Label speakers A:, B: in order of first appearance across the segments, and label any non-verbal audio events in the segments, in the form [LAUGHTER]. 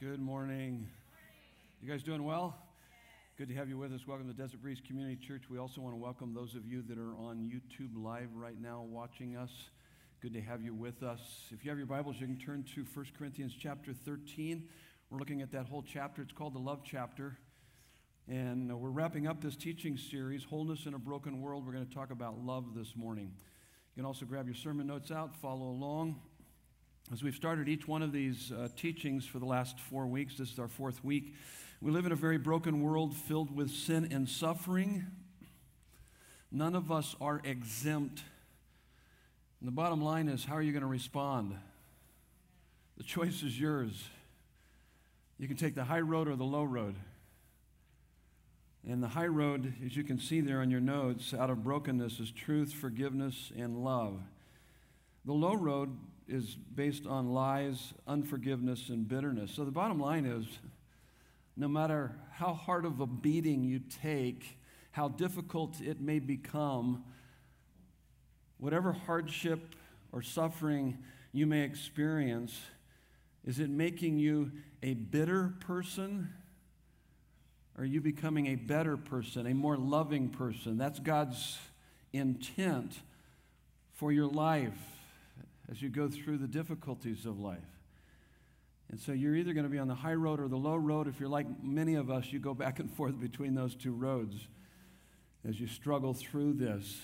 A: Good morning. You guys doing well? Good to have you with us. Welcome to Desert Breeze Community Church. We also want to welcome those of you that are on YouTube Live right now watching us. Good to have you with us. If you have your Bibles, you can turn to 1 Corinthians chapter 13. We're looking at that whole chapter. It's called the Love Chapter. And we're wrapping up this teaching series, Wholeness in a Broken World. We're going to talk about love this morning. You can also grab your sermon notes out, follow along. As we've started each one of these uh, teachings for the last four weeks, this is our fourth week. We live in a very broken world filled with sin and suffering. None of us are exempt. And the bottom line is how are you going to respond? The choice is yours. You can take the high road or the low road. And the high road, as you can see there on your notes, out of brokenness is truth, forgiveness, and love. The low road is based on lies, unforgiveness, and bitterness. So the bottom line is no matter how hard of a beating you take, how difficult it may become, whatever hardship or suffering you may experience, is it making you a bitter person? Or are you becoming a better person, a more loving person? That's God's intent for your life as you go through the difficulties of life. And so you're either going to be on the high road or the low road. If you're like many of us, you go back and forth between those two roads as you struggle through this.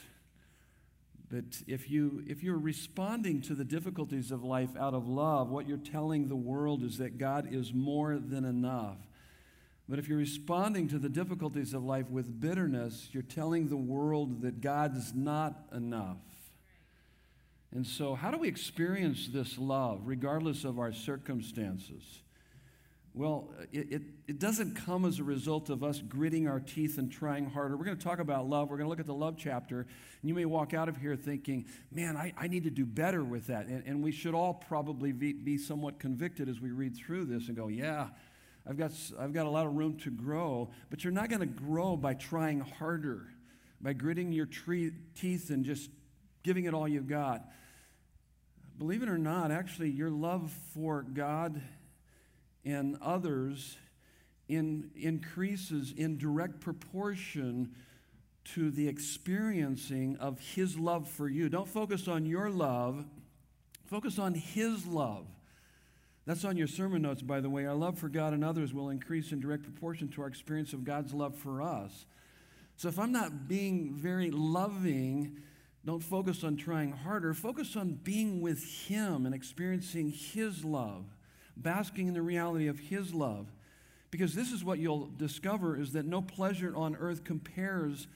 A: But if, you, if you're responding to the difficulties of life out of love, what you're telling the world is that God is more than enough. But if you're responding to the difficulties of life with bitterness, you're telling the world that God's not enough. And so, how do we experience this love regardless of our circumstances? Well, it, it, it, doesn't come as a result of us gritting our teeth and trying harder. We're going to talk about love. We're going to look at the love chapter. And you may walk out of here thinking, man, I, I need to do better with that. And, and we should all probably be, be somewhat convicted as we read through this and go, yeah, I've got, I've got a lot of room to grow. But you're not going to grow by trying harder, by gritting your tree, teeth and just giving it all you've got believe it or not, actually, your love for God and others in, increases in direct proportion to the experiencing of His love for you. Don't focus on your love, focus on His love. That's on your sermon notes, by the way. Our love for God and others will increase in direct proportion to our experience of God's love for us. So if I'm not being very loving, don't focus on trying harder. Focus on being with Him and experiencing His love, basking in the reality of His love. Because this is what you'll discover is that no pleasure on earth compares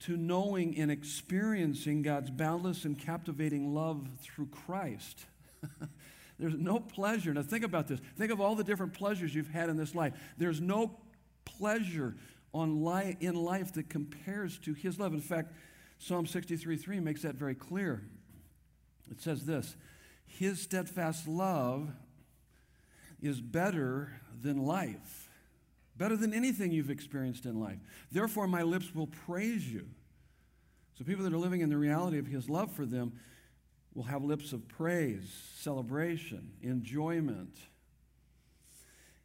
A: to knowing and experiencing God's boundless and captivating love through Christ. [LAUGHS] There's no pleasure. Now, think about this. Think of all the different pleasures you've had in this life. There's no pleasure on li- in life that compares to His love. In fact, Psalm 63 3 makes that very clear. It says this His steadfast love is better than life, better than anything you've experienced in life. Therefore, my lips will praise you. So, people that are living in the reality of His love for them will have lips of praise, celebration, enjoyment.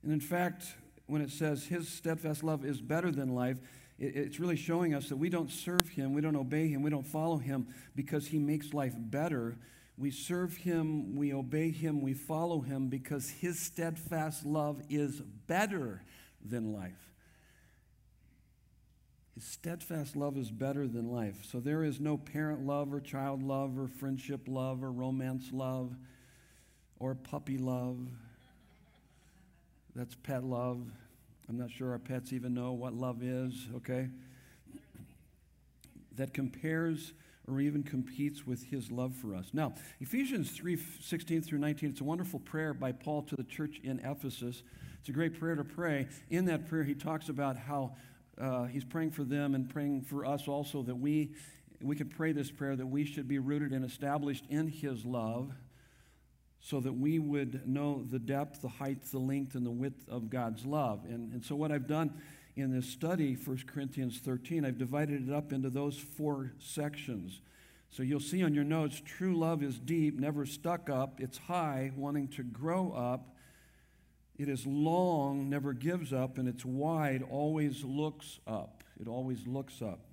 A: And in fact, when it says His steadfast love is better than life, it's really showing us that we don't serve him, we don't obey him, we don't follow him because he makes life better. We serve him, we obey him, we follow him because his steadfast love is better than life. His steadfast love is better than life. So there is no parent love or child love or friendship love or romance love or puppy love. That's pet love. I'm not sure our pets even know what love is, okay? That compares or even competes with his love for us. Now, Ephesians 3 16 through 19, it's a wonderful prayer by Paul to the church in Ephesus. It's a great prayer to pray. In that prayer, he talks about how uh, he's praying for them and praying for us also that we, we can pray this prayer that we should be rooted and established in his love so that we would know the depth, the height, the length, and the width of God's love. And, and so, what I've done in this study, 1 Corinthians 13, I've divided it up into those four sections. So, you'll see on your notes true love is deep, never stuck up, it's high, wanting to grow up. It is long, never gives up, and it's wide, always looks up. It always looks up.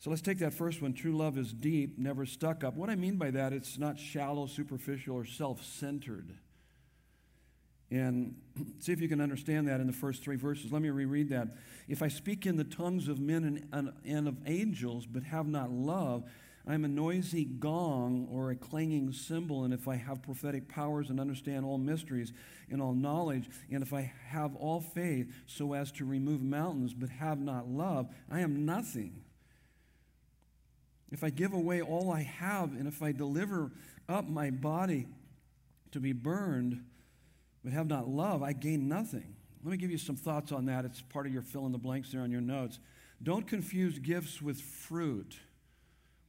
A: So let's take that first one. True love is deep, never stuck up. What I mean by that, it's not shallow, superficial, or self centered. And [CLEARS THROAT] see if you can understand that in the first three verses. Let me reread that. If I speak in the tongues of men and, and of angels, but have not love, I am a noisy gong or a clanging cymbal. And if I have prophetic powers and understand all mysteries and all knowledge, and if I have all faith so as to remove mountains, but have not love, I am nothing. If I give away all I have, and if I deliver up my body to be burned, but have not love, I gain nothing. Let me give you some thoughts on that. It's part of your fill in the blanks there on your notes. Don't confuse gifts with fruit.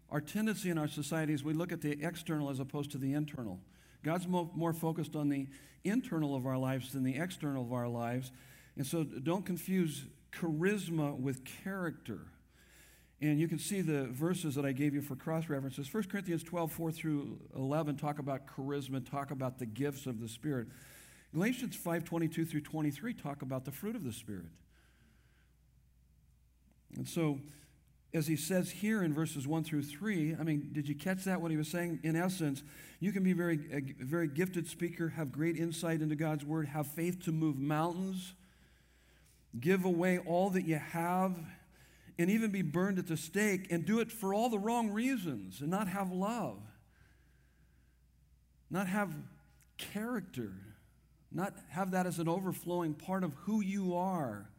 A: Our tendency in our society is we look at the external as opposed to the internal. God's mo- more focused on the internal of our lives than the external of our lives. And so don't confuse charisma with character. And you can see the verses that I gave you for cross references. 1 Corinthians 12, 4 through 11 talk about charisma, talk about the gifts of the Spirit. Galatians 5, 22 through 23 talk about the fruit of the Spirit. And so, as he says here in verses 1 through 3, I mean, did you catch that, what he was saying? In essence, you can be very, a very gifted speaker, have great insight into God's word, have faith to move mountains, give away all that you have and even be burned at the stake and do it for all the wrong reasons and not have love, not have character, not have that as an overflowing part of who you are.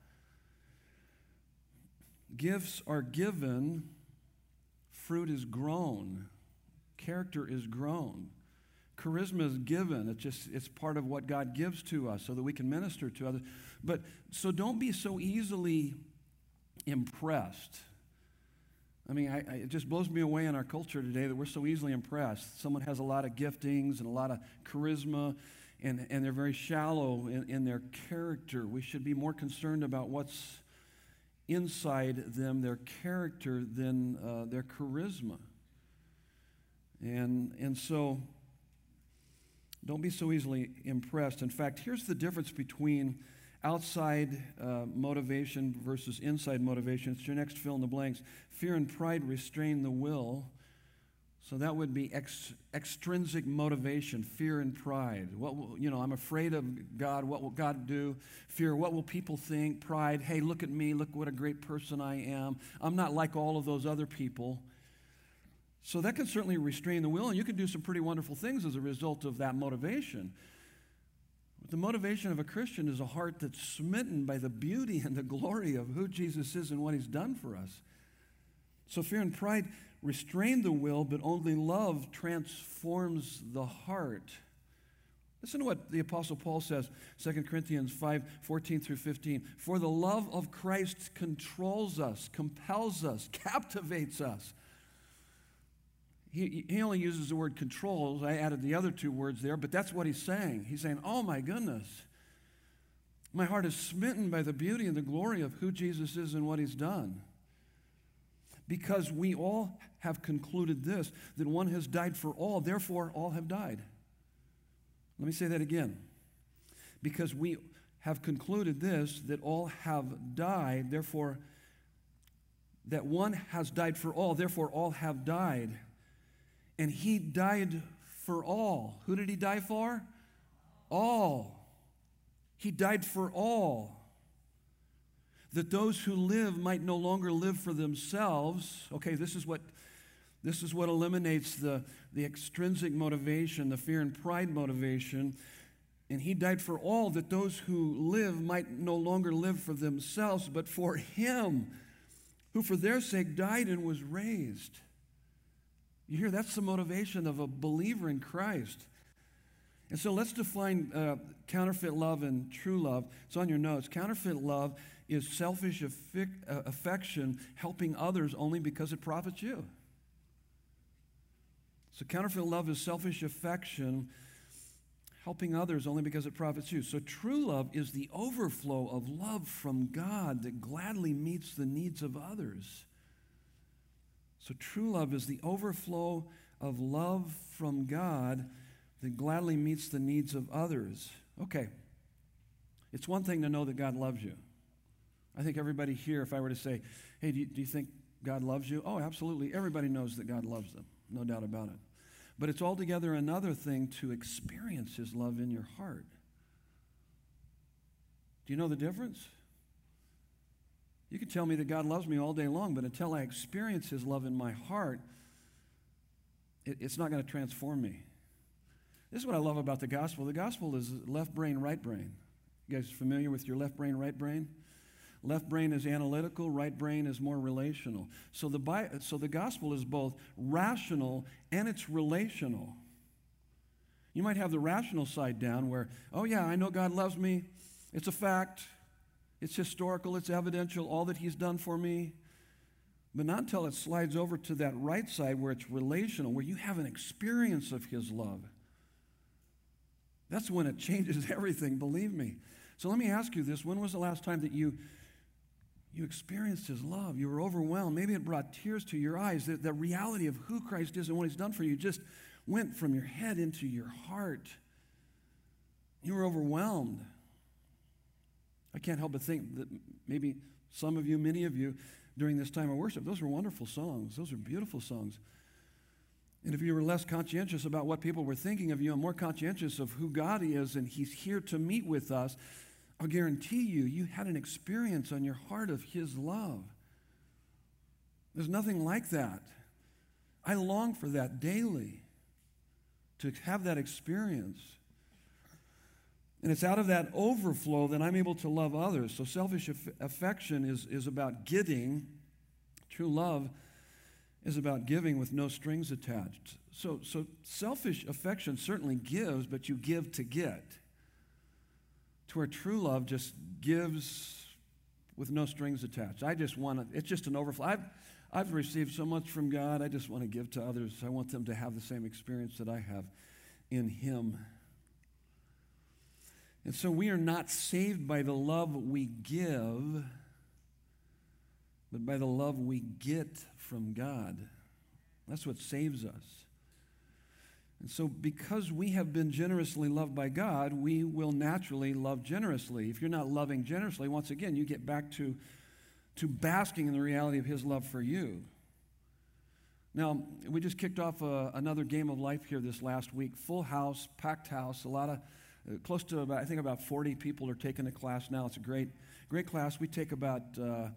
A: Gifts are given, fruit is grown, character is grown. Charisma is given. It's just it's part of what God gives to us so that we can minister to others. But so don't be so easily impressed. I mean, I, I, it just blows me away in our culture today that we're so easily impressed. Someone has a lot of giftings and a lot of charisma, and, and they're very shallow in, in their character. We should be more concerned about what's inside them, their character, than uh, their charisma. And, and so, don't be so easily impressed. In fact, here's the difference between outside uh, motivation versus inside motivation. It's your next fill in the blanks. Fear and pride restrain the will. So that would be ex- extrinsic motivation, fear and pride. What will, you know, I'm afraid of God. What will God do? Fear, what will people think? Pride, hey, look at me. Look what a great person I am. I'm not like all of those other people. So that can certainly restrain the will, and you can do some pretty wonderful things as a result of that motivation. The motivation of a Christian is a heart that's smitten by the beauty and the glory of who Jesus is and what he's done for us. So fear and pride restrain the will, but only love transforms the heart. Listen to what the Apostle Paul says, 2 Corinthians 5 14 through 15. For the love of Christ controls us, compels us, captivates us he, he only uses the word controls. I added the other two words there, but that's what he's saying. He's saying, Oh my goodness, my heart is smitten by the beauty and the glory of who Jesus is and what he's done. Because we all have concluded this that one has died for all, therefore all have died. Let me say that again. Because we have concluded this that all have died, therefore, that one has died for all, therefore all have died. And he died for all. Who did he die for? All. He died for all. That those who live might no longer live for themselves. Okay, this is what this is what eliminates the, the extrinsic motivation, the fear and pride motivation. And he died for all that those who live might no longer live for themselves, but for him who for their sake died and was raised. You hear, that's the motivation of a believer in Christ. And so let's define uh, counterfeit love and true love. It's on your notes. Counterfeit love is selfish uh, affection helping others only because it profits you. So counterfeit love is selfish affection helping others only because it profits you. So true love is the overflow of love from God that gladly meets the needs of others. So true love is the overflow of love from God that gladly meets the needs of others. Okay. It's one thing to know that God loves you. I think everybody here, if I were to say, hey, do you, do you think God loves you? Oh, absolutely. Everybody knows that God loves them, no doubt about it. But it's altogether another thing to experience His love in your heart. Do you know the difference? You can tell me that God loves me all day long, but until I experience His love in my heart, it, it's not going to transform me. This is what I love about the gospel. The gospel is left brain, right brain. You guys familiar with your left brain, right brain? Left brain is analytical, right brain is more relational. So the, so the gospel is both rational and it's relational. You might have the rational side down where, oh, yeah, I know God loves me. It's a fact. It's historical. It's evidential. All that He's done for me. But not until it slides over to that right side where it's relational, where you have an experience of His love. That's when it [LAUGHS] changes everything, believe me. So let me ask you this when was the last time that you you experienced his love. You were overwhelmed. Maybe it brought tears to your eyes. The, the reality of who Christ is and what he's done for you just went from your head into your heart. You were overwhelmed. I can't help but think that maybe some of you, many of you, during this time of worship, those were wonderful songs. Those are beautiful songs. And if you were less conscientious about what people were thinking of you and more conscientious of who God is and He's here to meet with us, I'll guarantee you, you had an experience on your heart of His love. There's nothing like that. I long for that daily, to have that experience. And it's out of that overflow that I'm able to love others. So selfish aff- affection is, is about getting, true love is about giving with no strings attached. So, so selfish affection certainly gives, but you give to get to where true love just gives with no strings attached. I just want to, it's just an overflow. I've, I've received so much from God, I just want to give to others. I want them to have the same experience that I have in Him. And so we are not saved by the love we give, but by the love we get from God. That's what saves us. And so, because we have been generously loved by God, we will naturally love generously. If you're not loving generously, once again, you get back to, to basking in the reality of His love for you. Now, we just kicked off a, uh, another game of life here this last week. Full house, packed house, a lot of, close to about, I think about 40 people are taking the class now. It's a great, great class. We take about, uh,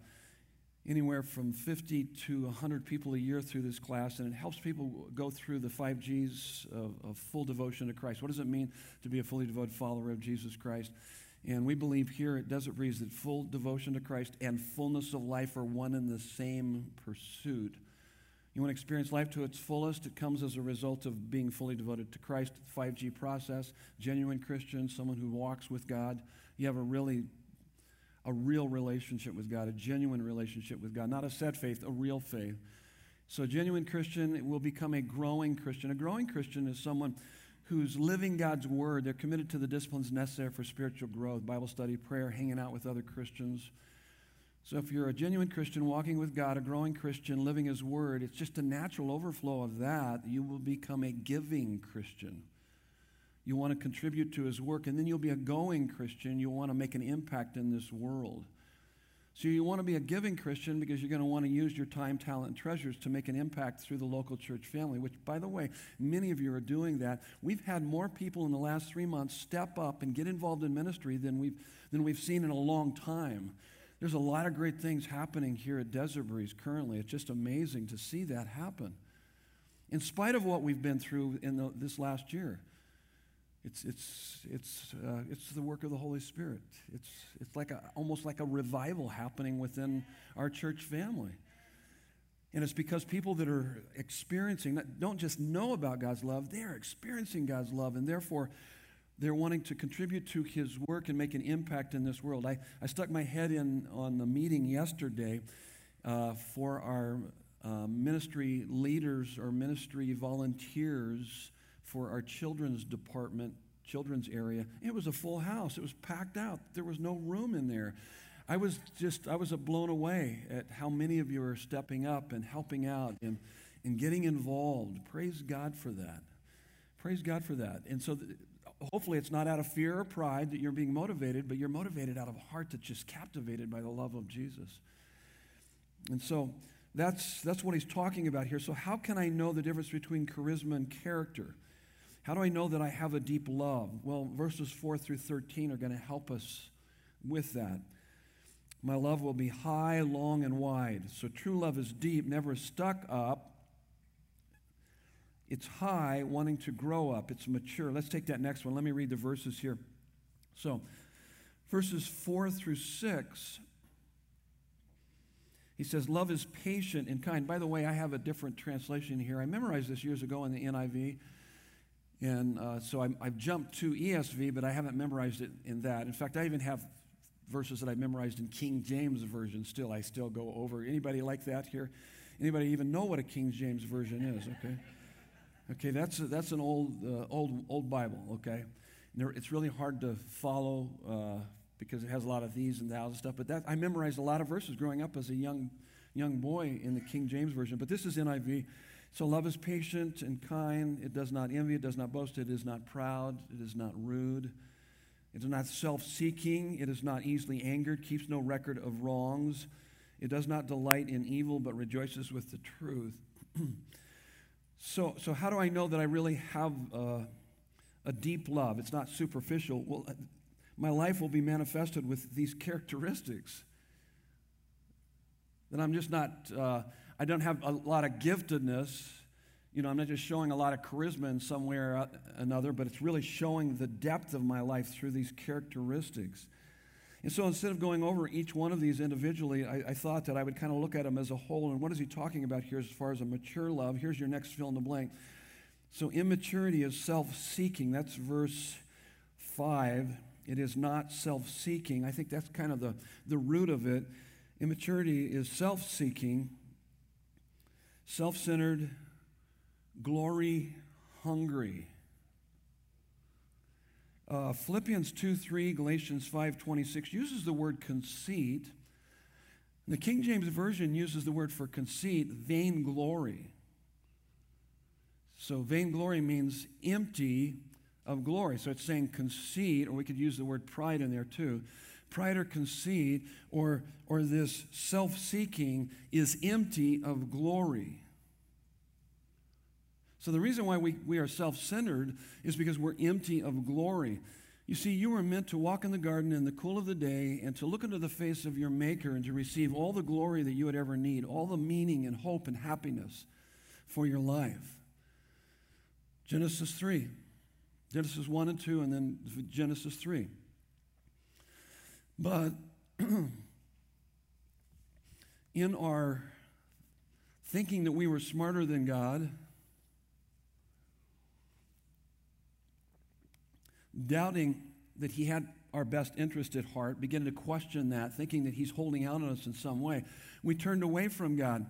A: anywhere from 50 to 100 people a year through this class, and it helps people go through the five G's of, of, full devotion to Christ. What does it mean to be a fully devoted follower of Jesus Christ? And we believe here at Desert Breeze that full devotion to Christ and fullness of life are one and the same pursuit. You want to experience life to its fullest, it comes as a result of being fully devoted to Christ, 5G process, genuine Christian, someone who walks with God. You have a really a real relationship with God, a genuine relationship with God, not a set faith, a real faith. So, a genuine Christian will become a growing Christian. A growing Christian is someone who's living God's word. They're committed to the disciplines necessary for spiritual growth Bible study, prayer, hanging out with other Christians. So, if you're a genuine Christian walking with God, a growing Christian living His word, it's just a natural overflow of that. You will become a giving Christian. You want to contribute to his work, and then you'll be a going Christian. You'll want to make an impact in this world. So you want to be a giving Christian because you're going to want to use your time, talent, and treasures to make an impact through the local church family, which, by the way, many of you are doing that. We've had more people in the last three months step up and get involved in ministry than we've, than we've seen in a long time. There's a lot of great things happening here at Desert Breeze currently. It's just amazing to see that happen. In spite of what we've been through in the, this last year. It's, it's, it's, uh, it's the work of the Holy Spirit. It's, it's like a, almost like a revival happening within our church family. And it's because people that are experiencing, don't just know about God's love, they are experiencing God's love, and therefore they're wanting to contribute to His work and make an impact in this world. I, I stuck my head in on the meeting yesterday uh, for our uh, ministry leaders or ministry volunteers for our children's department, children's area. It was a full house. It was packed out. There was no room in there. I was just, I was blown away at how many of you are stepping up and helping out and, and getting involved. Praise God for that. Praise God for that. And so, hopefully it's not out of fear or pride that you're being motivated, but you're motivated out of a heart that's just captivated by the love of Jesus. And so that's, that's what he's talking about here. So, how can I know the difference between charisma and character? How do I know that I have a deep love? Well, verses 4 through 13 are going to help us with that. My love will be high, long, and wide. So, true love is deep, never stuck up. It's high, wanting to grow up. It's mature. Let's take that next one. Let me read the verses here. So, verses 4 through 6 he says, Love is patient and kind. By the way, I have a different translation here. I memorized this years ago in the NIV. And uh, so i have jumped to ESV, but I haven't memorized it in that. In fact, I even have verses that I memorized in King James Version still. I still go over. Anybody like that here? Anybody even know what a King James Version is? Okay. Okay, that's, that's an old, uh, old, old Bible, okay? There, it's really hard to follow uh, because it has a lot of these and thous and stuff. But that, I memorized a lot of verses growing up as a young, young boy in the King James Version. But this is NIV. So love is patient and kind. It does not envy. It does not boast. It is not proud. It is not rude. It is not self seeking. It is not easily angered. Keeps no record of wrongs. It does not delight in evil, but rejoices with the truth. [CLEARS THROAT] so, so, how do I know that I really have a, a deep love? It's not superficial. Well, my life will be manifested with these characteristics. That I'm just not, uh, I don't have a lot of giftedness. You know, I'm not just showing a lot of charisma in some way or another, but it's really showing the depth of my life through these characteristics. And so instead of going over each one of these individually, I, I, thought that I would kind of look at them as a whole. And what is he talking about here as far as a mature love? Here's your next fill in the blank. So immaturity is self seeking. That's verse 5. It is not self seeking. I think that's kind of the, the root of it. Immaturity is self seeking, self centered, glory hungry. Uh, Philippians 2 3, Galatians 5 26 uses the word conceit. The King James Version uses the word for conceit, vainglory. So, vainglory means empty of glory. So it's saying conceit, or we could use the word pride in there too. Pride or conceit, or, or this self seeking, is empty of glory. So the reason why we, we are self centered is because we're empty of glory. You see, you were meant to walk in the garden in the cool of the day and to look into the face of your Maker and to receive all the glory that you would ever need, all the meaning and hope and happiness for your life. Genesis 3. Genesis 1 and 2, and then Genesis 3. But [CLEARS THROAT] in our thinking that we were smarter than God, doubting that He had our best interest at heart, beginning to question that, thinking that He's holding out on us in some way, we turned away from God.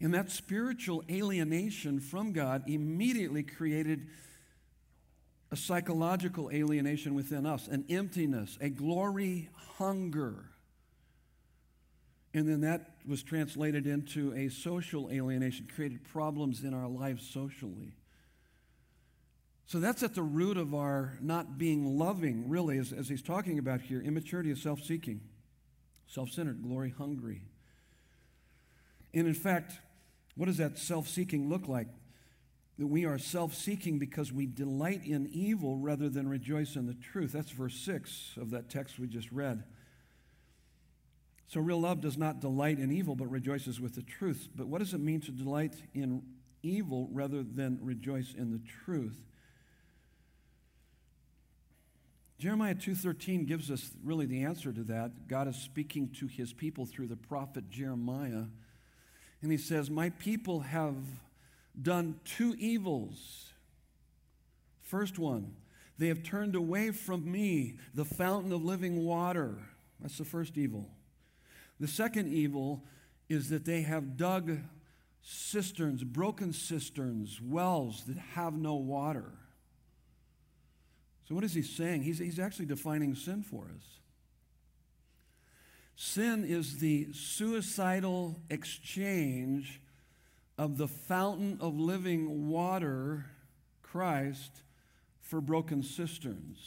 A: And that spiritual alienation from God immediately created a psychological alienation within us, an emptiness, a glory hunger. And then that was translated into a social alienation, created problems in our lives socially. So that's at the root of our not being loving, really, as, as he's talking about here. Immaturity is self seeking, self centered, glory hungry. And in fact, what does that self seeking look like? that we are self seeking because we delight in evil rather than rejoice in the truth. That's verse 6 of that text we just read. So, real love does not delight in evil, but rejoices with the truth. But what does it mean to delight in evil rather than rejoice in the truth? Jeremiah 2:13 gives us really the answer to that. God is speaking to his people through the prophet Jeremiah. And he says, "My people have done two evils. First one, they have turned away from me, the fountain of living water. That's the first evil. The second evil is that they have dug cisterns, broken cisterns, wells that have no water. So, what is he saying? He's, he's actually defining sin for us. Sin is the suicidal exchange of the fountain of living water, Christ, for broken cisterns.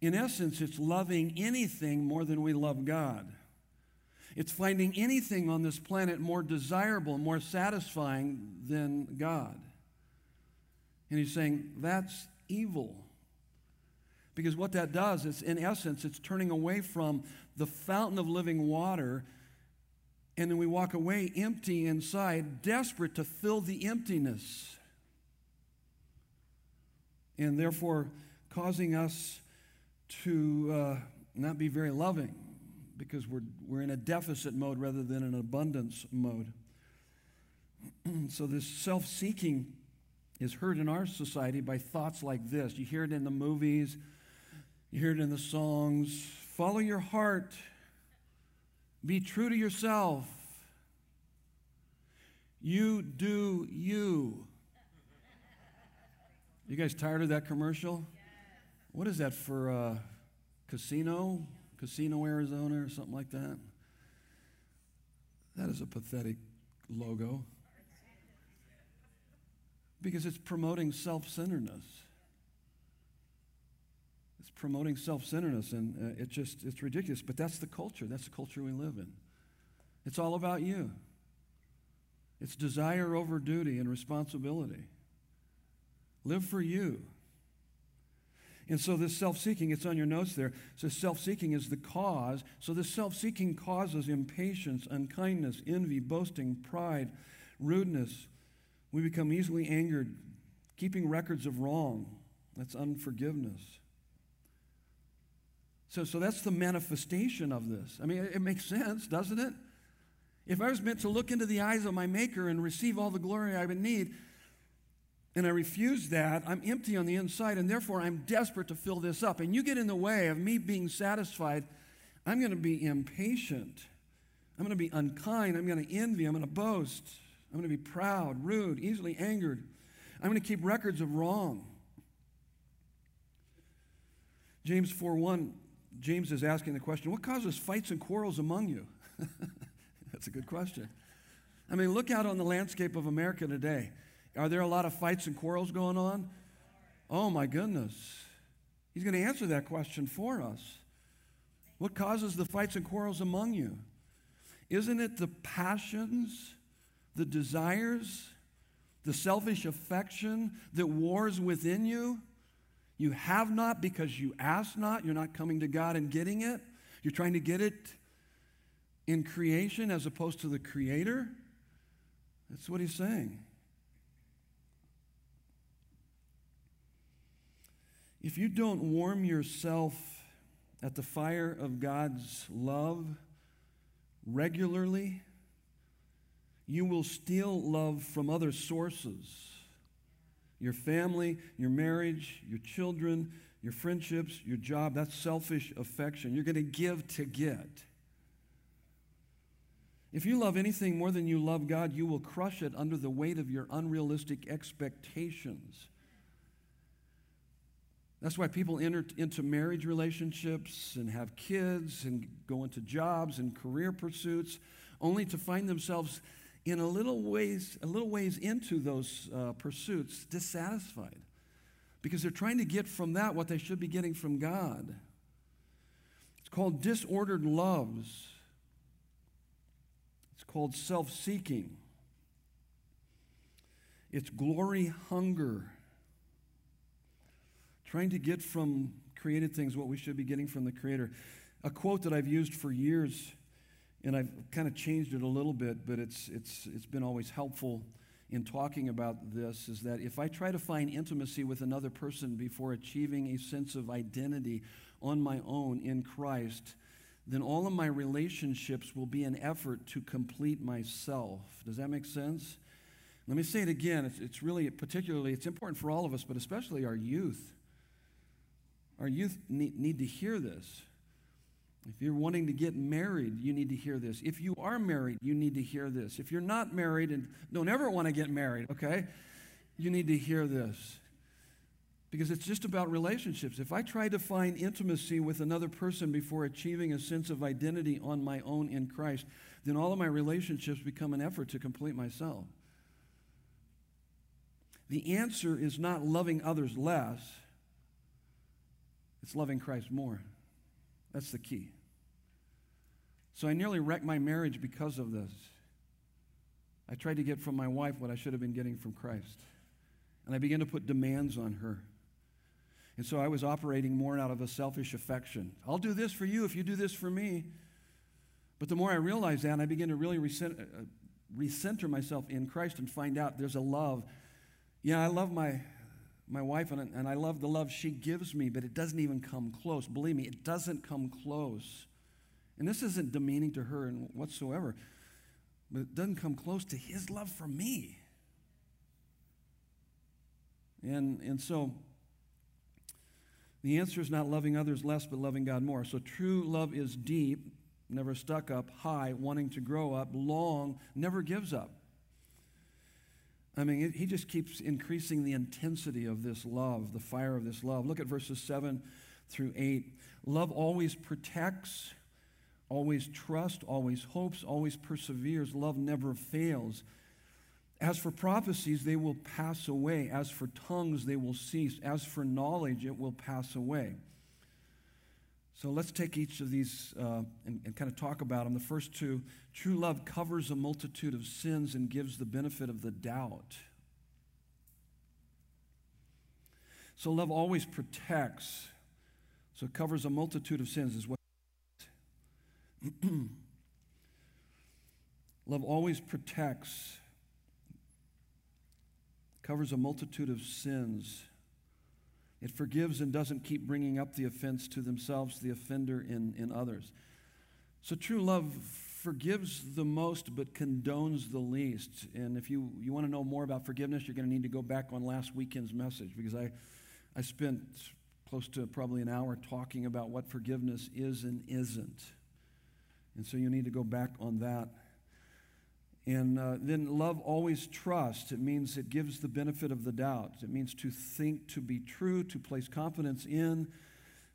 A: In essence, it's loving anything more than we love God. It's finding anything on this planet more desirable, more satisfying than God. And he's saying that's evil. Because what that does is, in essence, it's turning away from the fountain of living water, and then we walk away empty inside, desperate to fill the emptiness. And therefore, causing us to uh, not be very loving because we're, we're in a deficit mode rather than an abundance mode. [CLEARS THROAT] so, this self seeking is heard in our society by thoughts like this. You hear it in the movies, you hear it in the songs. Follow your heart, be true to yourself. You do you. You guys tired of that commercial? What is that for? Uh, casino? Casino, Arizona, or something like that? That is a pathetic logo because it's promoting self centeredness. It's promoting self centeredness, and uh, it just, it's ridiculous. But that's the culture. That's the culture we live in. It's all about you, it's desire over duty and responsibility. Live for you. And so this self-seeking, it's on your notes there. So self-seeking is the cause. So this self-seeking causes impatience, unkindness, envy, boasting, pride, rudeness. We become easily angered, keeping records of wrong. That's unforgiveness. So, so that's the manifestation of this. I mean, it, it makes sense, doesn't it? If I was meant to look into the eyes of my Maker and receive all the glory I would need, and I refuse that, I'm empty on the inside, and therefore I'm desperate to fill this up. And you get in the way of me being satisfied, I'm going to be impatient. I'm going to be unkind. I'm going to envy. I'm going to boast. I'm going to be proud, rude, easily angered. I'm going to keep records of wrong. James 4 1, James is asking the question what causes fights and quarrels among you? [LAUGHS] That's a good question. I mean, look out on the landscape of America today. Are there a lot of fights and quarrels going on? Oh my goodness. He's going to answer that question for us. What causes the fights and quarrels among you? Isn't it the passions, the desires, the selfish affection that wars within you? You have not because you ask not. You're not coming to God and getting it. You're trying to get it in creation as opposed to the Creator. That's what he's saying. If you don't warm yourself at the fire of God's love regularly, you will steal love from other sources your family, your marriage, your children, your friendships, your job. That's selfish affection. You're going to give to get. If you love anything more than you love God, you will crush it under the weight of your unrealistic expectations. That's why people enter into marriage relationships and have kids and go into jobs and career pursuits only to find themselves in a little ways, a little ways into those uh, pursuits dissatisfied because they're trying to get from that what they should be getting from God. It's called disordered loves. It's called self seeking. It's glory hunger trying to get from created things what we should be getting from the Creator. A quote that I've used for years, and I've kind of changed it a little bit, but it's, it's, it's been always helpful in talking about this, is that if I try to find intimacy with another person before achieving a sense of identity on my own in Christ, then all of my relationships will be an effort to complete myself. Does that make sense? Let me say it again. It's, it's really, particularly, it's important for all of us, but especially our youth. Our youth need, need to hear this. If you're wanting to get married, you need to hear this. If you are married, you need to hear this. If you're not married and don't ever want to get married, okay, you need to hear this. Because it's just about relationships. If I try to find intimacy with another person before achieving a sense of identity on my own in Christ, then all of my relationships become an effort to complete myself. The answer is not loving others less, it's loving Christ more. That's the key. So I nearly wrecked my marriage because of this. I tried to get from my wife what I should have been getting from Christ. And I began to put demands on her. And so I was operating more out of a selfish affection. I'll do this for you if you do this for me. But the more I realized that, I began to really recenter, uh, recenter myself in Christ and find out there's a love. Yeah, I love my, my wife and, and I love the love she gives me, but it doesn't even come close. Believe me, it doesn't come close. And this isn't demeaning to her in whatsoever, but it doesn't come close to his love for me. And, and so the answer is not loving others less, but loving God more. So true love is deep, never stuck up, high, wanting to grow up, long, never gives up. I mean, it, he just keeps increasing the intensity of this love, the fire of this love. Look at verses 7 through 8. Love always protects, always trusts, always hopes, always perseveres. Love never fails. As for prophecies, they will pass away. As for tongues, they will cease. As for knowledge, it will pass away. So let's take each of these uh, and, and kind of talk about them. The first two true love covers a multitude of sins and gives the benefit of the doubt. So love always protects. So it covers a multitude of sins, is what. [CLEARS THROAT] love always protects covers a multitude of sins. It forgives and doesn't keep bringing up the offense to themselves, the offender in, in others. So true love forgives the most but condones the least. And if you, you want to know more about forgiveness, you're going to need to go back on last weekend's message because I, I spent close to probably an hour talking about what forgiveness is and isn't. And so you need to go back on that. And uh, then love always trusts. It means it gives the benefit of the doubt. It means to think to be true, to place confidence in,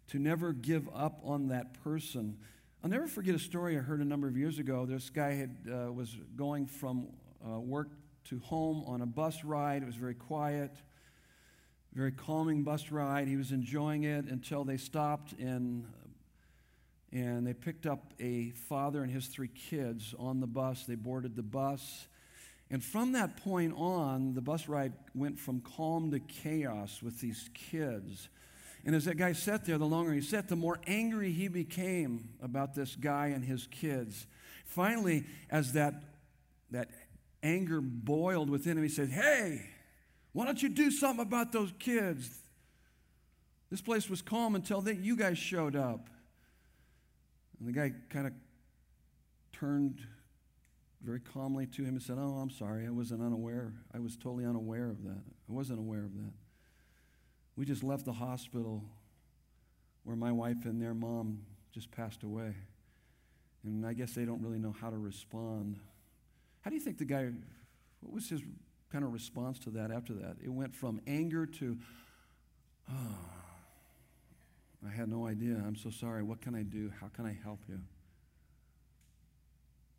A: to never give up on that person. I'll never forget a story I heard a number of years ago. This guy had, uh, was going from uh, work to home on a bus ride. It was very quiet, very calming bus ride. He was enjoying it until they stopped and and they picked up a father and his three kids on the bus. They boarded the bus. And from that point on, the bus ride went from calm to chaos with these kids. And as that guy sat there, the longer he sat, the more angry he became about this guy and his kids. Finally, as that, that anger boiled within him, he said, Hey, why don't you do something about those kids? This place was calm until they, you guys showed up. And the guy kind of turned very calmly to him and said, Oh, I'm sorry. I wasn't unaware. I was totally unaware of that. I wasn't aware of that. We just left the hospital where my wife and their mom just passed away. And I guess they don't really know how to respond. How do you think the guy, what was his kind of response to that after that? It went from anger to, oh, I had no idea. I'm so sorry. What can I do? How can I help you?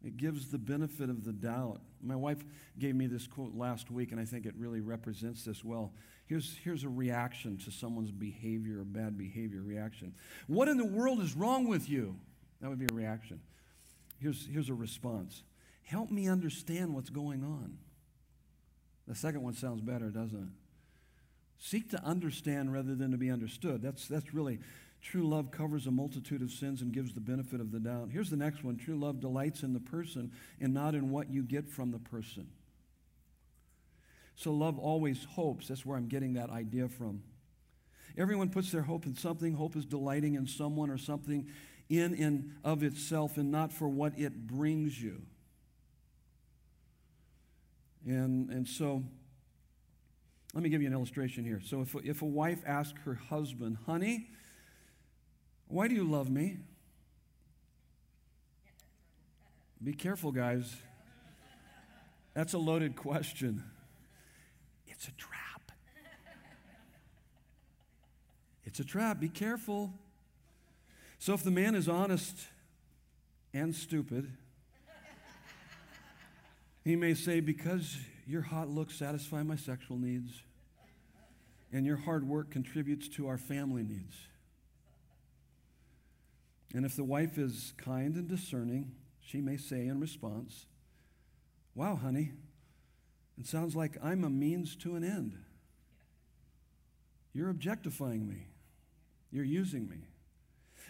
A: It gives the benefit of the doubt. My wife gave me this quote last week, and I think it really represents this well. Here's, here's a reaction to someone's behavior or bad behavior reaction. What in the world is wrong with you? That would be a reaction. Here's, here's a response Help me understand what's going on. The second one sounds better, doesn't it? Seek to understand rather than to be understood. That's, that's really true love covers a multitude of sins and gives the benefit of the doubt. Here's the next one true love delights in the person and not in what you get from the person. So love always hopes. That's where I'm getting that idea from. Everyone puts their hope in something. Hope is delighting in someone or something in and of itself and not for what it brings you. And, and so let me give you an illustration here. So, if, if a wife asks her husband, honey, why do you love me? Be careful, guys. That's a loaded question. It's a trap. It's a trap. Be careful. So, if the man is honest and stupid, he may say, Because your hot looks satisfy my sexual needs, and your hard work contributes to our family needs. And if the wife is kind and discerning, she may say in response, Wow, honey, it sounds like I'm a means to an end. You're objectifying me, you're using me.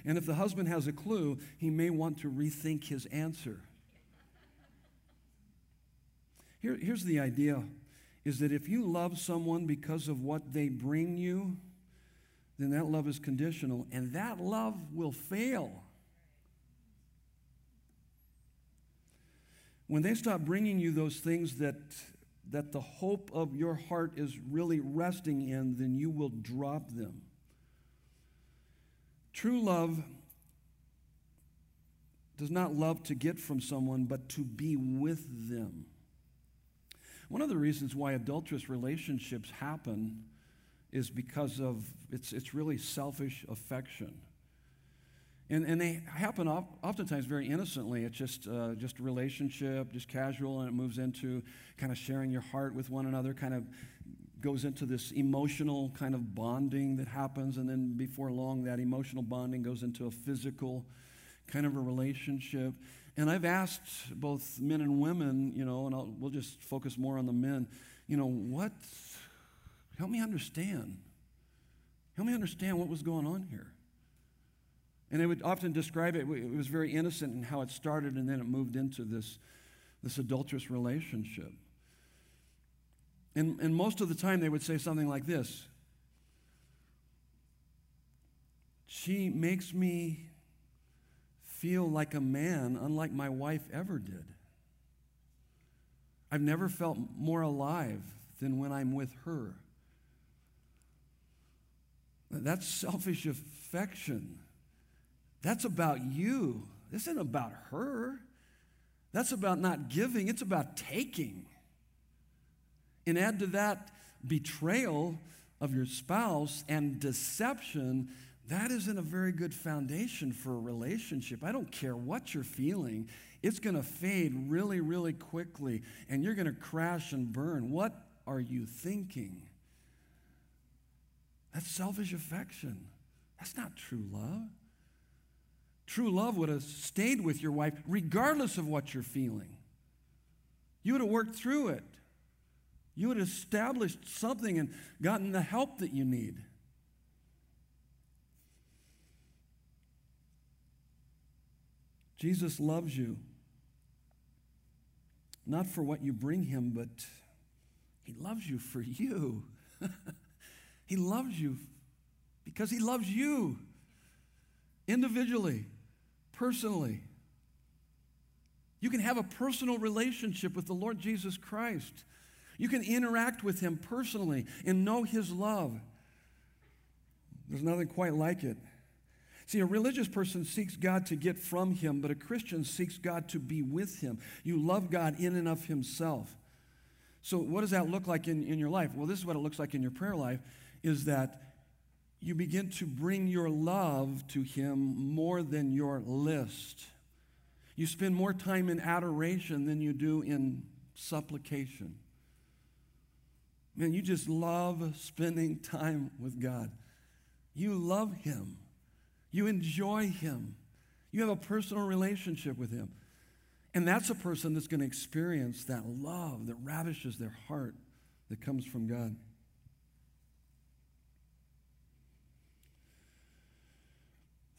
A: And if the husband has a clue, he may want to rethink his answer. Here, here's the idea is that if you love someone because of what they bring you, then that love is conditional, and that love will fail. When they stop bringing you those things that, that the hope of your heart is really resting in, then you will drop them. True love does not love to get from someone, but to be with them. One of the reasons why adulterous relationships happen is because of it's, it's really selfish affection. And, and they happen oftentimes very innocently. It's just, uh, just a relationship, just casual, and it moves into kind of sharing your heart with one another, kind of goes into this emotional kind of bonding that happens. And then before long, that emotional bonding goes into a physical kind of a relationship. And I've asked both men and women, you know, and I'll, we'll just focus more on the men, you know, what, help me understand. Help me understand what was going on here. And they would often describe it, it was very innocent in how it started, and then it moved into this, this adulterous relationship. And, and most of the time, they would say something like this She makes me feel like a man, unlike my wife ever did. I've never felt more alive than when I'm with her. That's selfish affection. That's about you. This isn't about her. That's about not giving, it's about taking. And add to that betrayal of your spouse and deception that isn't a very good foundation for a relationship. I don't care what you're feeling, it's going to fade really, really quickly, and you're going to crash and burn. What are you thinking? That's selfish affection. That's not true love. True love would have stayed with your wife regardless of what you're feeling. You would have worked through it. You would have established something and gotten the help that you need. Jesus loves you, not for what you bring him, but he loves you for you. [LAUGHS] he loves you because he loves you individually, personally. You can have a personal relationship with the Lord Jesus Christ. You can interact with him personally and know his love. There's nothing quite like it. See, a religious person seeks God to get from him, but a Christian seeks God to be with him. You love God in and of himself. So, what does that look like in, in your life? Well, this is what it looks like in your prayer life is that you begin to bring your love to him more than your list. You spend more time in adoration than you do in supplication. Man, you just love spending [LAUGHS] time with God. You love him. You enjoy Him. You have a personal relationship with Him. And that's a person that's going to experience that love that ravishes their heart that comes from God.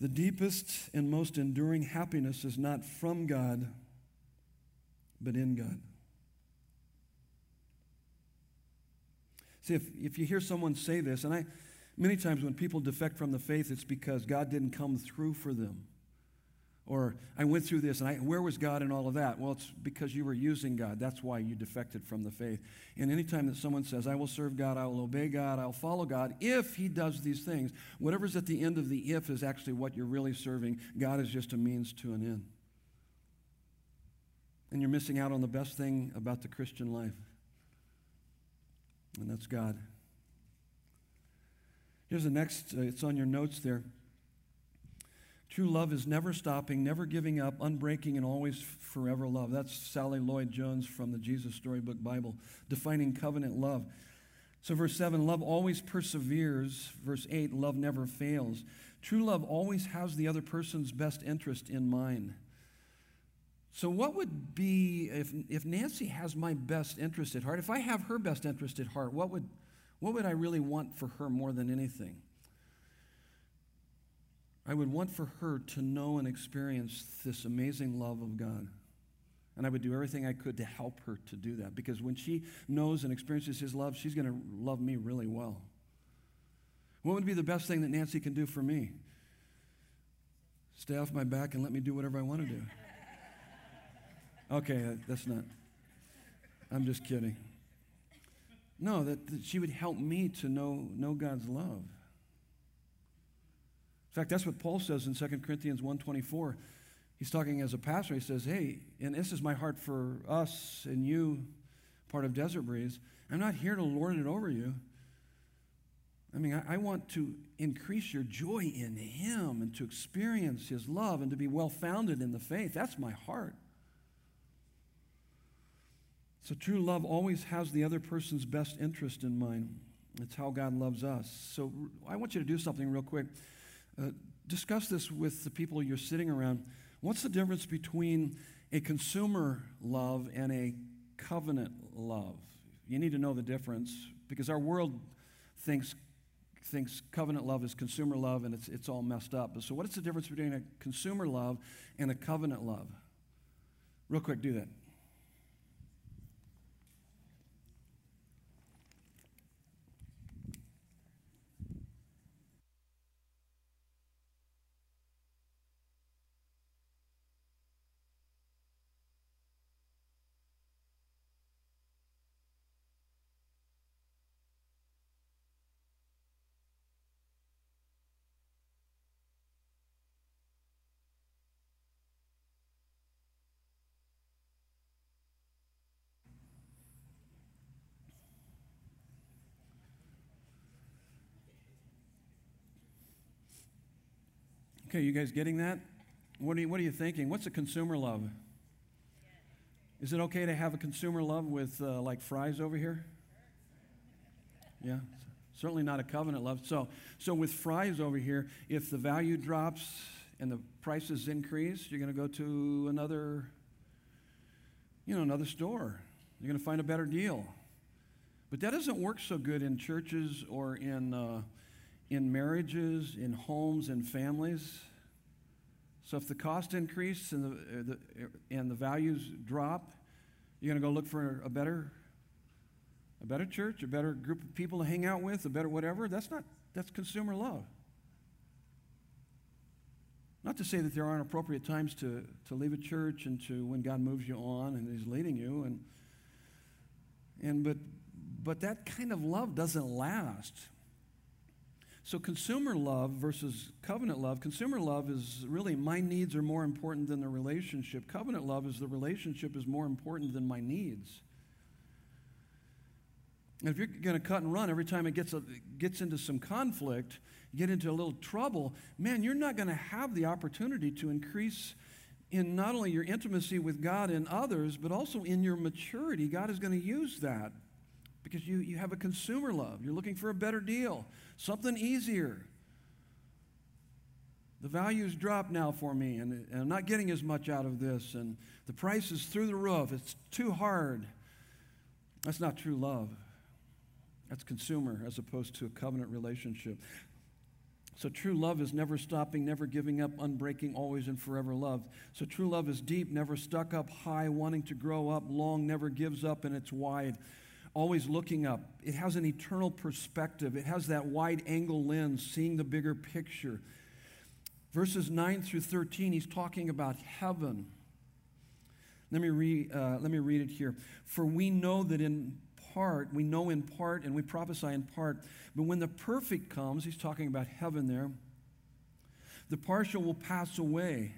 A: The deepest and most enduring happiness is not from God, but in God. See, if, if you hear someone say this, and I, Many times when people defect from the faith, it's because God didn't come through for them. Or I went through this, and I, where was God in all of that? Well, it's because you were using God. That's why you defected from the faith. And anytime that someone says, I will serve God, I will obey God, I'll follow God, if He does these things, whatever's at the end of the if is actually what you're really serving. God is just a means to an end. And you're missing out on the best thing about the Christian life, and that's God. Here's the next, uh, it's on your notes there. True love is never stopping, never giving up, unbreaking, and always forever love. That's Sally Lloyd Jones from the Jesus Storybook Bible, defining covenant love. So, verse 7, love always perseveres. Verse 8, love never fails. True love always has the other person's best interest in mind. So, what would be, if, if Nancy has my best interest at heart, if I have her best interest at heart, what would, what would I really want for her more than anything? I would want for her to know and experience this amazing love of God. And I would do everything I could to help her to do that. Because when she knows and experiences His love, she's going to love me really well. What would be the best thing that Nancy can do for me? Stay off my back and let me do whatever I want to do. Okay, that's not. I'm just kidding. No, that, that she would help me to know, know God's love. In fact, that's what Paul says in 2 Corinthians 1.24. He's talking as a pastor. He says, hey, and this is my heart for us and you, part of Desert Breeze. I'm not here to lord it over you. I mean, I, I want to increase your joy in Him and to experience His love and to be well founded in the faith. That's my heart. So, true love always has the other person's best interest in mind. It's how God loves us. So, I want you to do something real quick. Uh, discuss this with the people you're sitting around. What's the difference between a consumer love and a covenant love? You need to know the difference because our world thinks thinks covenant love is consumer love and it's, it's all messed up. So, what is the difference between a consumer love and a covenant love? Real quick, do that. Okay, you guys getting that? What are you, what are you thinking? What's a consumer love? Is it okay to have a consumer love with uh, like fries over here? Yeah, certainly not a covenant love. So, so with fries over here, if the value drops and the prices increase, you're going to go to another, you know, another store. You're going to find a better deal. But that doesn't work so good in churches or in uh, in marriages, in homes, in families. So if the cost increase and the, uh, the, and the values drop, you're going to go look for a better, a better church, a better group of people to hang out with, a better whatever. That's not, that's consumer love. Not to say that there aren't appropriate times to, to leave a church and to when God moves you on and He's leading you. And, and but, but that kind of love doesn't last. So, consumer love versus covenant love, consumer love is really my needs are more important than the relationship. Covenant love is the relationship is more important than my needs. And if you're going to cut and run every time it gets, a, gets into some conflict, get into a little trouble, man, you're not going to have the opportunity to increase in not only your intimacy with God and others, but also in your maturity. God is going to use that because you, you have a consumer love. You're looking for a better deal, something easier. The values drop now for me, and, and I'm not getting as much out of this, and the price is through the roof. It's too hard. That's not true love. That's consumer as opposed to a covenant relationship. So true love is never stopping, never giving up, unbreaking, always and forever love. So true love is deep, never stuck up high, wanting to grow up, long, never gives up, and it's wide always looking up. It has an eternal perspective, it has that wide angle lens, seeing the bigger picture. Verses 9 through 13, he's talking about heaven. Let me, re, uh, let me read it here. For we know that in part, we know in part, and we prophesy in part, but when the perfect comes, he's talking about heaven there, the partial will pass away.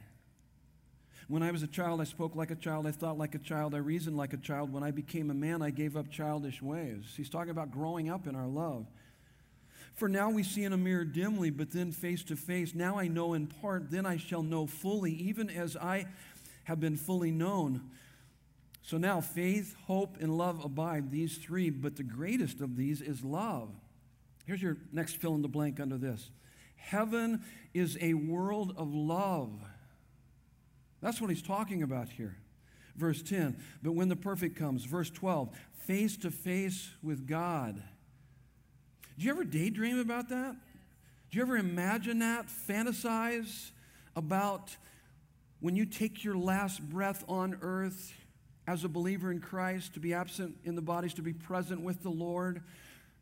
A: When I was a child, I spoke like a child. I thought like a child. I reasoned like a child. When I became a man, I gave up childish ways. He's talking about growing up in our love. For now we see in a mirror dimly, but then face to face. Now I know in part, then I shall know fully, even as I have been fully known. So now faith, hope, and love abide, these three, but the greatest of these is love. Here's your next fill in the blank under this Heaven is a world of love. That's what he's talking about here. Verse 10, but when the perfect comes, verse 12, face to face with God. Do you ever daydream about that? Do you ever imagine that? Fantasize about when you take your last breath on earth as a believer in Christ, to be absent in the bodies, to be present with the Lord,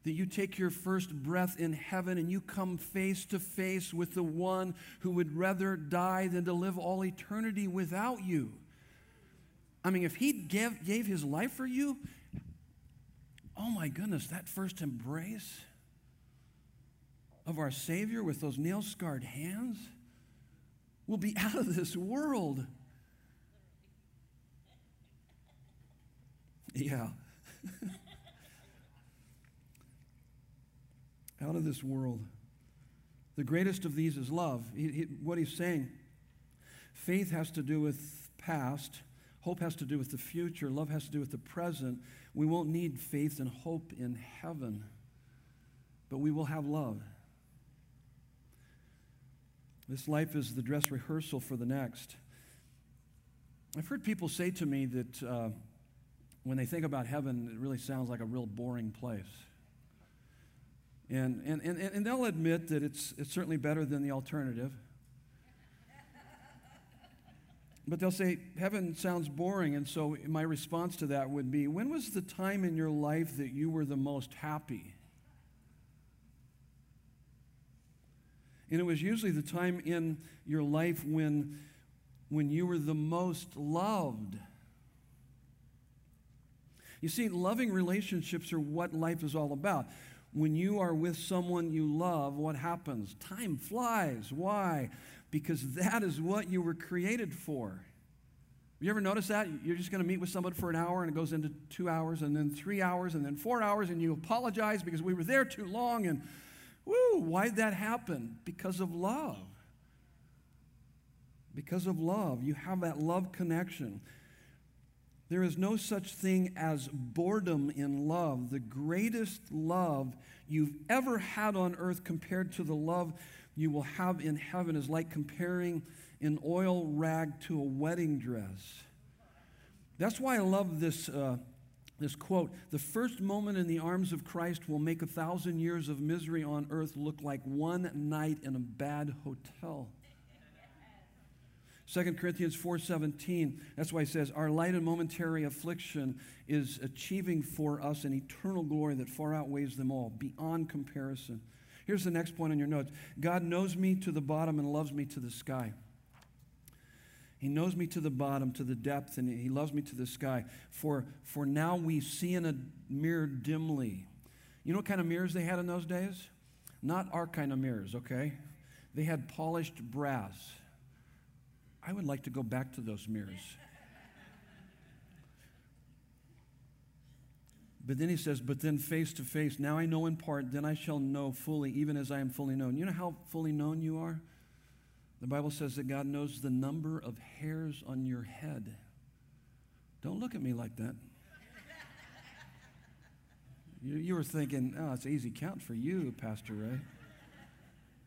A: that you take your first breath in heaven and you come face to face with the one who would rather die than to live all eternity without you. I mean, if he gave, gave his life for you, oh my goodness, that first embrace of our Savior with those nail scarred hands will be [LAUGHS] out of this world. Yeah. [LAUGHS] out of this world. The greatest of these is love. He, he, what he's saying, faith has to do with past, hope has to do with the future, love has to do with the present. We won't need faith and hope in heaven, but we will have love. This life is the dress rehearsal for the next. I've heard people say to me that uh, when they think about heaven, it really sounds like a real boring place. And, and, and, and they'll admit that it's, it's certainly better than the alternative. But they'll say, Heaven sounds boring. And so my response to that would be, When was the time in your life that you were the most happy? And it was usually the time in your life when, when you were the most loved. You see, loving relationships are what life is all about. When you are with someone you love, what happens? Time flies. Why? Because that is what you were created for. You ever notice that? You're just going to meet with somebody for an hour and it goes into two hours and then three hours and then four hours and you apologize because we were there too long and whoo, why'd that happen? Because of love. Because of love. You have that love connection. There is no such thing as boredom in love. The greatest love you've ever had on earth compared to the love you will have in heaven is like comparing an oil rag to a wedding dress. That's why I love this, uh, this quote. The first moment in the arms of Christ will make a thousand years of misery on earth look like one night in a bad hotel. 2 Corinthians 4:17 that's why he says our light and momentary affliction is achieving for us an eternal glory that far outweighs them all beyond comparison. Here's the next point on your notes. God knows me to the bottom and loves me to the sky. He knows me to the bottom, to the depth, and he loves me to the sky. For, for now we see in a mirror dimly. You know what kind of mirrors they had in those days? Not our kind of mirrors, okay? They had polished brass. I would like to go back to those mirrors. But then he says, But then face to face, now I know in part, then I shall know fully, even as I am fully known. You know how fully known you are? The Bible says that God knows the number of hairs on your head. Don't look at me like that. [LAUGHS] you, you were thinking, oh, it's easy count for you, Pastor Ray.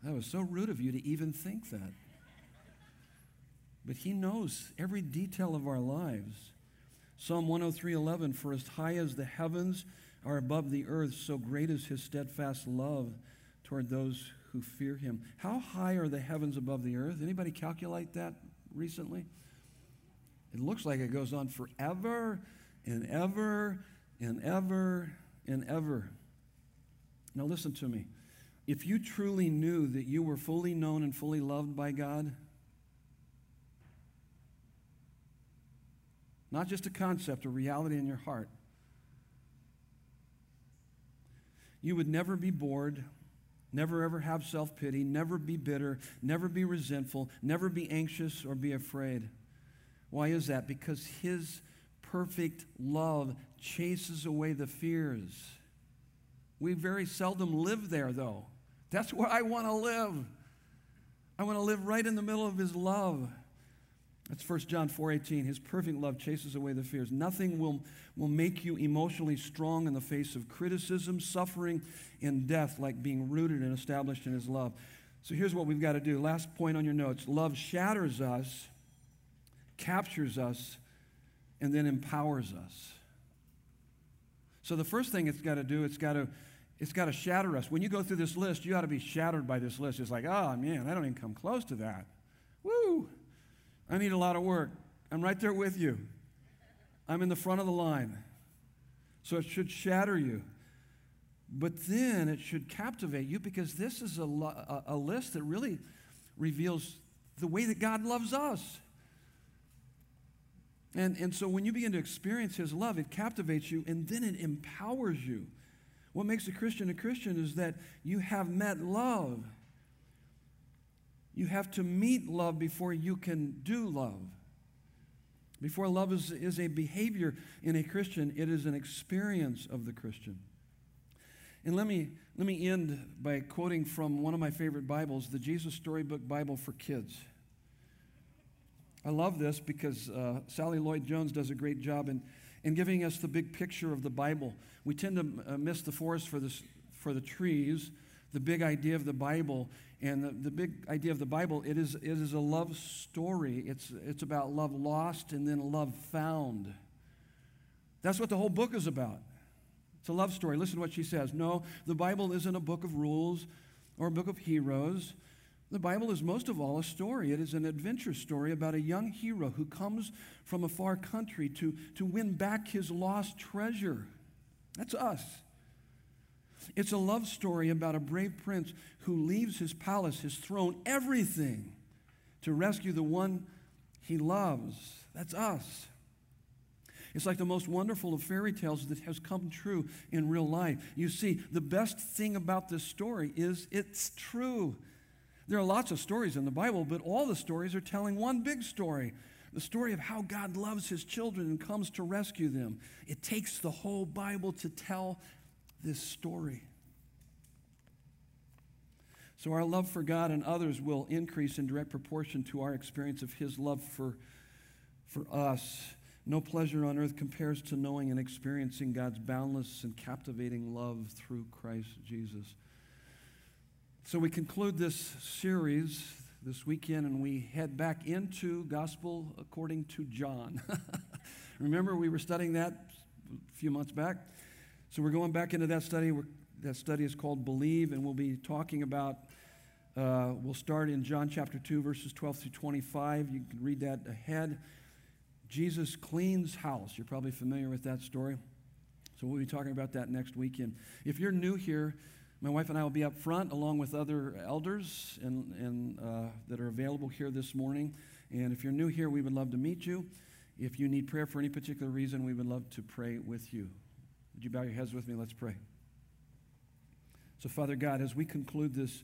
A: That was so rude of you to even think that but he knows every detail of our lives. Psalm 103:11 for as high as the heavens are above the earth so great is his steadfast love toward those who fear him. How high are the heavens above the earth? Anybody calculate that recently? It looks like it goes on forever and ever and ever and ever. Now listen to me. If you truly knew that you were fully known and fully loved by God, Not just a concept, a reality in your heart. You would never be bored, never ever have self pity, never be bitter, never be resentful, never be anxious or be afraid. Why is that? Because His perfect love chases away the fears. We very seldom live there, though. That's where I want to live. I want to live right in the middle of his love. That's 1 John 4:18. His perfect love chases away the fears. Nothing will, will make you emotionally strong in the face of criticism, suffering, and death like being rooted and established in his love. So here's what we've got to do. Last point on your notes. Love shatters us, captures us, and then empowers us. So the first thing it's got to do, it's got to it's got to shatter us. When you go through this list, you ought to be shattered by this list. It's like, oh man, I don't even come close to that. Woo! I need a lot of work. I'm right there with you. I'm in the front of the line. So it should shatter you. But then it should captivate you because this is a, a, a list that really reveals the way that God loves us. And, and so when you begin to experience His love, it captivates you and then it empowers you. What makes a Christian a Christian is that you have met love. You have to meet love before you can do love. Before love is, is a behavior in a Christian, it is an experience of the Christian. And let me, let me end by quoting from one of my favorite Bibles, the Jesus Storybook Bible for Kids. I love this because uh, Sally Lloyd Jones does a great job in, in giving us the big picture of the Bible. We tend to uh, miss the forest for, this, for the trees, the big idea of the Bible. And the, the big idea of the Bible, it is, it is a love story. It's, it's about love lost and then love found. That's what the whole book is about. It's a love story. Listen to what she says. No, the Bible isn't a book of rules or a book of heroes. The Bible is most of all a story. It is an adventure story about a young hero who comes from a far country to, to win back his lost treasure. That's us. It's a love story about a brave prince who leaves his palace, his throne, everything to rescue the one he loves. That's us. It's like the most wonderful of fairy tales that has come true in real life. You see, the best thing about this story is it's true. There are lots of stories in the Bible, but all the stories are telling one big story the story of how God loves his children and comes to rescue them. It takes the whole Bible to tell this story. So, our love for God and others will increase in direct proportion to our experience of His love for, for us. No pleasure on earth compares to knowing and experiencing God's boundless and captivating love through Christ Jesus. So, we conclude this series this weekend and we head back into Gospel according to John. [LAUGHS] Remember, we were studying that a few months back? So we're going back into that study. We're, that study is called Believe, and we'll be talking about, uh, we'll start in John chapter 2, verses 12 through 25. You can read that ahead. Jesus cleans house. You're probably familiar with that story. So we'll be talking about that next weekend. If you're new here, my wife and I will be up front along with other elders and, and, uh, that are available here this morning. And if you're new here, we would love to meet you. If you need prayer for any particular reason, we would love to pray with you. Would you bow your heads with me? Let's pray. So, Father God, as we conclude this,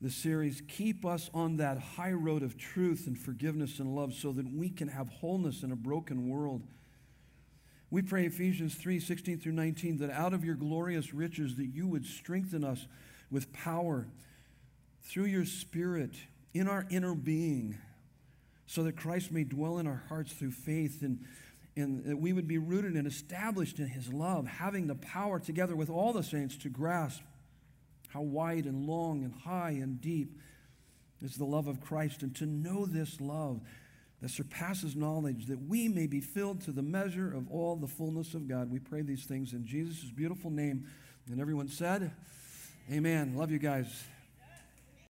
A: this series, keep us on that high road of truth and forgiveness and love so that we can have wholeness in a broken world. We pray Ephesians 3 16 through 19 that out of your glorious riches that you would strengthen us with power through your spirit in our inner being so that Christ may dwell in our hearts through faith and and that we would be rooted and established in his love, having the power together with all the saints to grasp how wide and long and high and deep is the love of Christ, and to know this love that surpasses knowledge, that we may be filled to the measure of all the fullness of God. We pray these things in Jesus' beautiful name. And everyone said, Amen. Love you guys.